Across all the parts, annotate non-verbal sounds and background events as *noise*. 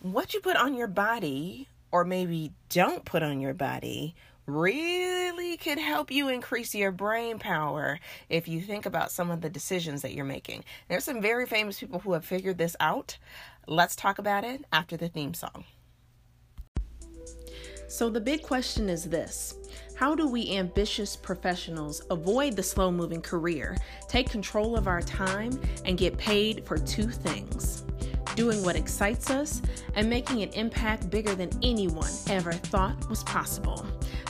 what you put on your body, or maybe don't put on your body, really could help you increase your brain power if you think about some of the decisions that you're making. There's some very famous people who have figured this out. Let's talk about it after the theme song. So, the big question is this How do we ambitious professionals avoid the slow moving career, take control of our time, and get paid for two things? Doing what excites us and making an impact bigger than anyone ever thought was possible.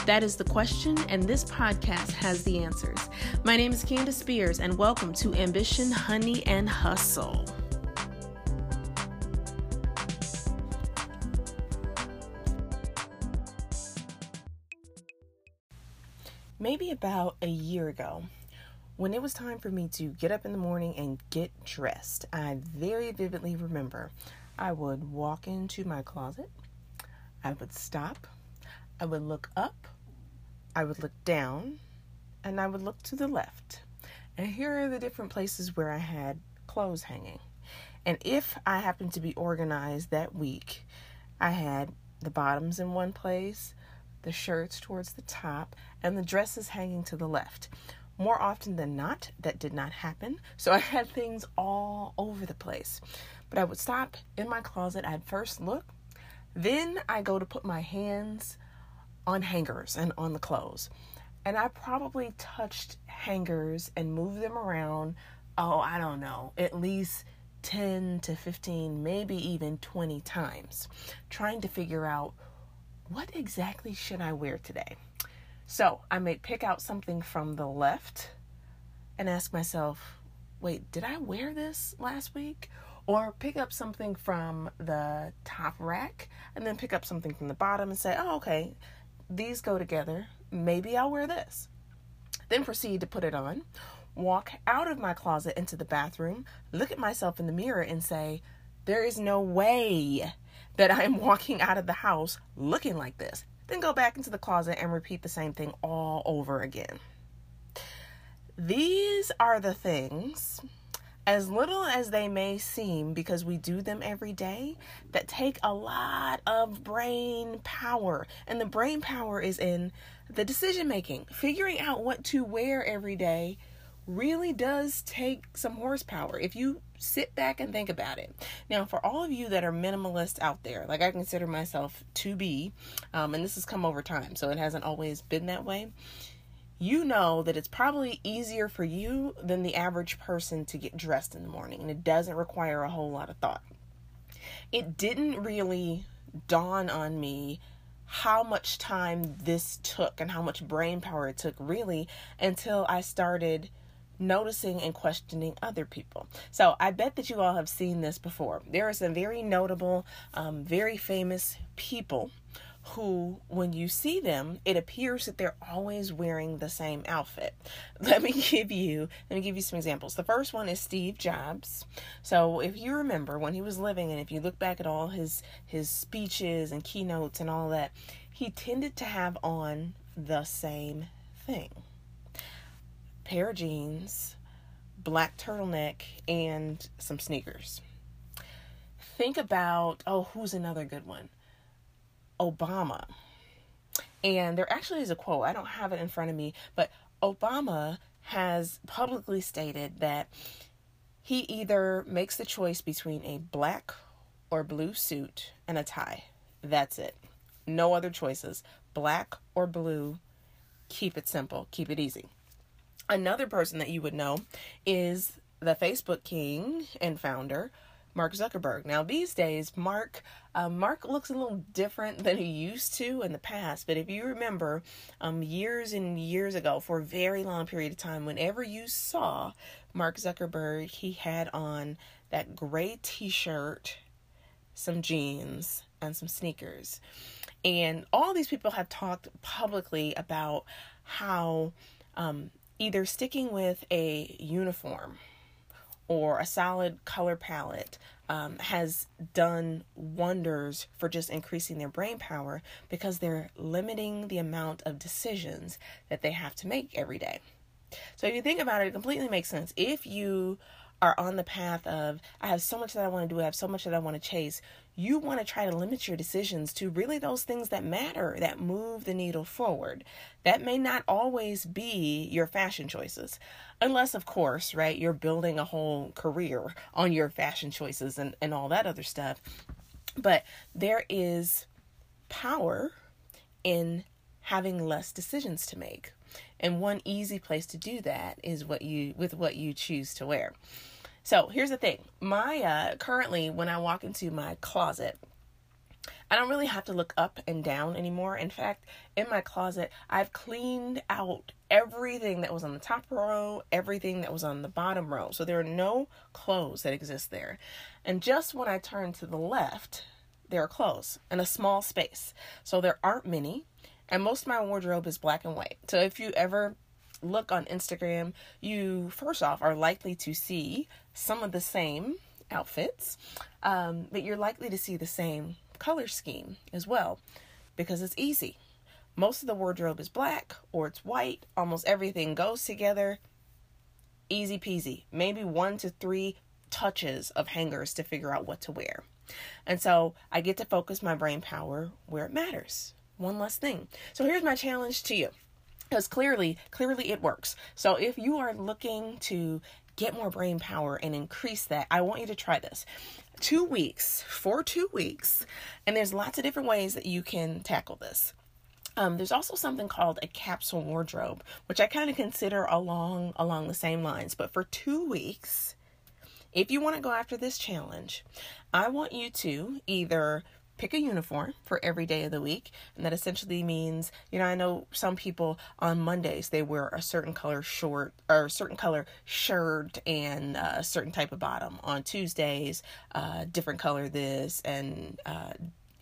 That is the question, and this podcast has the answers. My name is Candace Spears, and welcome to Ambition, Honey, and Hustle. maybe about a year ago, when it was time for me to get up in the morning and get dressed, I very vividly remember I would walk into my closet, I would stop, I would look up, I would look down, and I would look to the left. And here are the different places where I had clothes hanging. And if I happened to be organized that week, I had the bottoms in one place, the shirts towards the top, and the dresses hanging to the left. More often than not, that did not happen. So I had things all over the place. But I would stop in my closet. I'd first look, then I go to put my hands on hangers and on the clothes. And I probably touched hangers and moved them around, oh, I don't know, at least 10 to 15, maybe even 20 times, trying to figure out what exactly should I wear today? So I may pick out something from the left and ask myself, wait, did I wear this last week? Or pick up something from the top rack and then pick up something from the bottom and say, oh, okay, these go together. Maybe I'll wear this. Then proceed to put it on, walk out of my closet into the bathroom, look at myself in the mirror and say, there is no way that I'm walking out of the house looking like this. Then go back into the closet and repeat the same thing all over again. These are the things, as little as they may seem, because we do them every day, that take a lot of brain power. And the brain power is in the decision making, figuring out what to wear every day really does take some horsepower if you sit back and think about it. Now, for all of you that are minimalists out there, like I consider myself to be, um, and this has come over time, so it hasn't always been that way. You know that it's probably easier for you than the average person to get dressed in the morning, and it doesn't require a whole lot of thought. It didn't really dawn on me how much time this took and how much brain power it took, really, until I started noticing and questioning other people. So I bet that you all have seen this before. There are some very notable, um, very famous people who, when you see them, it appears that they're always wearing the same outfit. *laughs* Let me give you let me give you some examples. The first one is Steve Jobs. So if you remember when he was living, and if you look back at all his his speeches and keynotes and all that, he tended to have on the same thing pair of jeans, black turtleneck, and some sneakers. Think about, oh, who's another good one? Obama. And there actually is a quote, I don't have it in front of me, but Obama has publicly stated that he either makes the choice between a black or blue suit and a tie. That's it. No other choices. Black or blue. Keep it simple, keep it easy. Another person that you would know is the Facebook king and founder, Mark Zuckerberg. Now these days, Mark uh, Mark looks a little different than he used to in the past. But if you remember, um, years and years ago, for a very long period of time, whenever you saw Mark Zuckerberg, he had on that gray T-shirt, some jeans, and some sneakers. And all these people have talked publicly about how um, either sticking with a uniform or a solid color palette um, has done wonders for just increasing their brain power because they're limiting the amount of decisions that they have to make every day. So if you think about it, it completely makes sense. If you are on the path of I have so much that I want to do, I have so much that I want to chase, you want to try to limit your decisions to really those things that matter, that move the needle forward. That may not always be your fashion choices, unless, of course, right, you're building a whole career on your fashion choices and, and all that other stuff. But there is power in having less decisions to make. And one easy place to do that is what you with what you choose to wear. So here's the thing. My uh, currently when I walk into my closet, I don't really have to look up and down anymore. In fact, in my closet, I've cleaned out everything that was on the top row, everything that was on the bottom row. So there are no clothes that exist there. And just when I turn to the left, there are clothes in a small space. So there aren't many. And most of my wardrobe is black and white. So if you ever look on Instagram, you first off are likely to see some of the same outfits, um, but you're likely to see the same color scheme as well because it's easy. Most of the wardrobe is black or it's white, almost everything goes together. Easy peasy. Maybe one to three touches of hangers to figure out what to wear. And so I get to focus my brain power where it matters. One less thing. So here's my challenge to you because clearly clearly it works. So if you are looking to get more brain power and increase that i want you to try this. Two weeks for two weeks and there's lots of different ways that you can tackle this. Um, there's also something called a capsule wardrobe which i kind of consider along along the same lines. But for two weeks if you want to go after this challenge i want you to either pick a uniform for every day of the week. And that essentially means, you know, I know some people on Mondays they wear a certain color short or a certain color shirt and a certain type of bottom. On Tuesdays, uh, different color this and uh,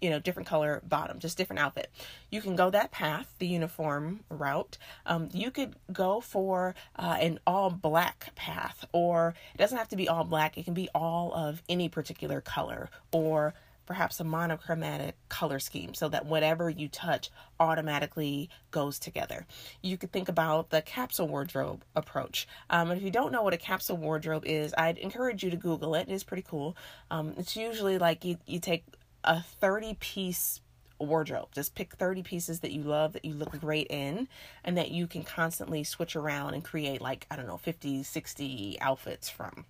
you know, different color bottom, just different outfit. You can go that path, the uniform route. Um, you could go for uh, an all black path, or it doesn't have to be all black, it can be all of any particular color, or perhaps a monochromatic color scheme so that whatever you touch automatically goes together. You could think about the capsule wardrobe approach. Um, and if you don't know what a capsule wardrobe is, I'd encourage you to Google it. It is pretty cool. Um, it's usually like you, you take a 30 piece wardrobe. Just pick 30 pieces that you love, that you look great in, and that you can constantly switch around and create, like, I don't know, 50, 60 outfits from.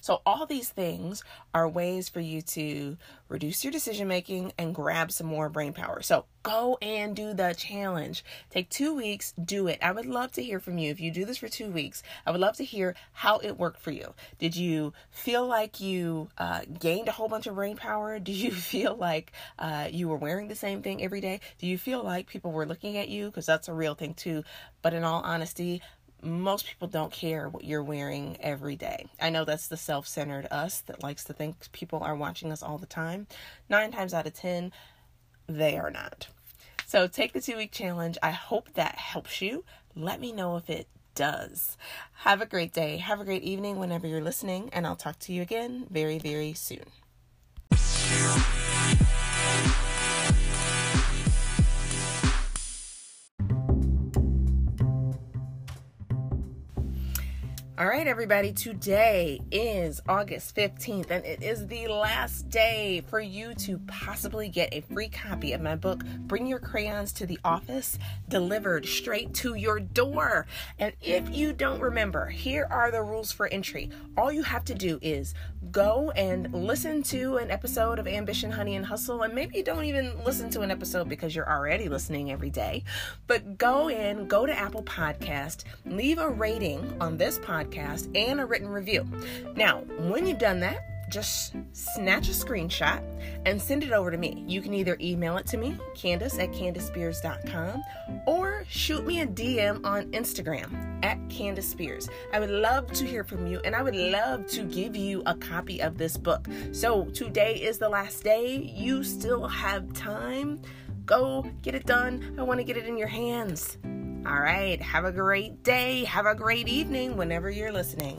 So, all these things are ways for you to reduce your decision making and grab some more brain power. So, go and do the challenge. Take two weeks, do it. I would love to hear from you. If you do this for two weeks, I would love to hear how it worked for you. Did you feel like you uh, gained a whole bunch of brain power? *laughs* Do you feel like uh, you were wearing the same thing every day? Do you feel like people were looking at you? Because that's a real thing too. But in all honesty, most people don't care what you're wearing every day. I know that's the self centered us that likes to think people are watching us all the time. Nine times out of ten, they are not. So take the two week challenge. I hope that helps you. Let me know if it does. Have a great day. Have a great evening whenever you're listening, and I'll talk to you again very, very soon. All right, everybody, today is August 15th, and it is the last day for you to possibly get a free copy of my book, Bring Your Crayons to the Office, delivered straight to your door. And if you don't remember, here are the rules for entry. All you have to do is go and listen to an episode of Ambition, Honey, and Hustle, and maybe you don't even listen to an episode because you're already listening every day, but go in, go to Apple Podcast, leave a rating on this podcast podcast and a written review. Now, when you've done that, just snatch a screenshot and send it over to me. You can either email it to me, Candace at CandaceSpears.com, or shoot me a DM on Instagram at Candace Spears. I would love to hear from you and I would love to give you a copy of this book. So today is the last day. You still have time. Go get it done. I want to get it in your hands. All right. Have a great day. Have a great evening whenever you're listening.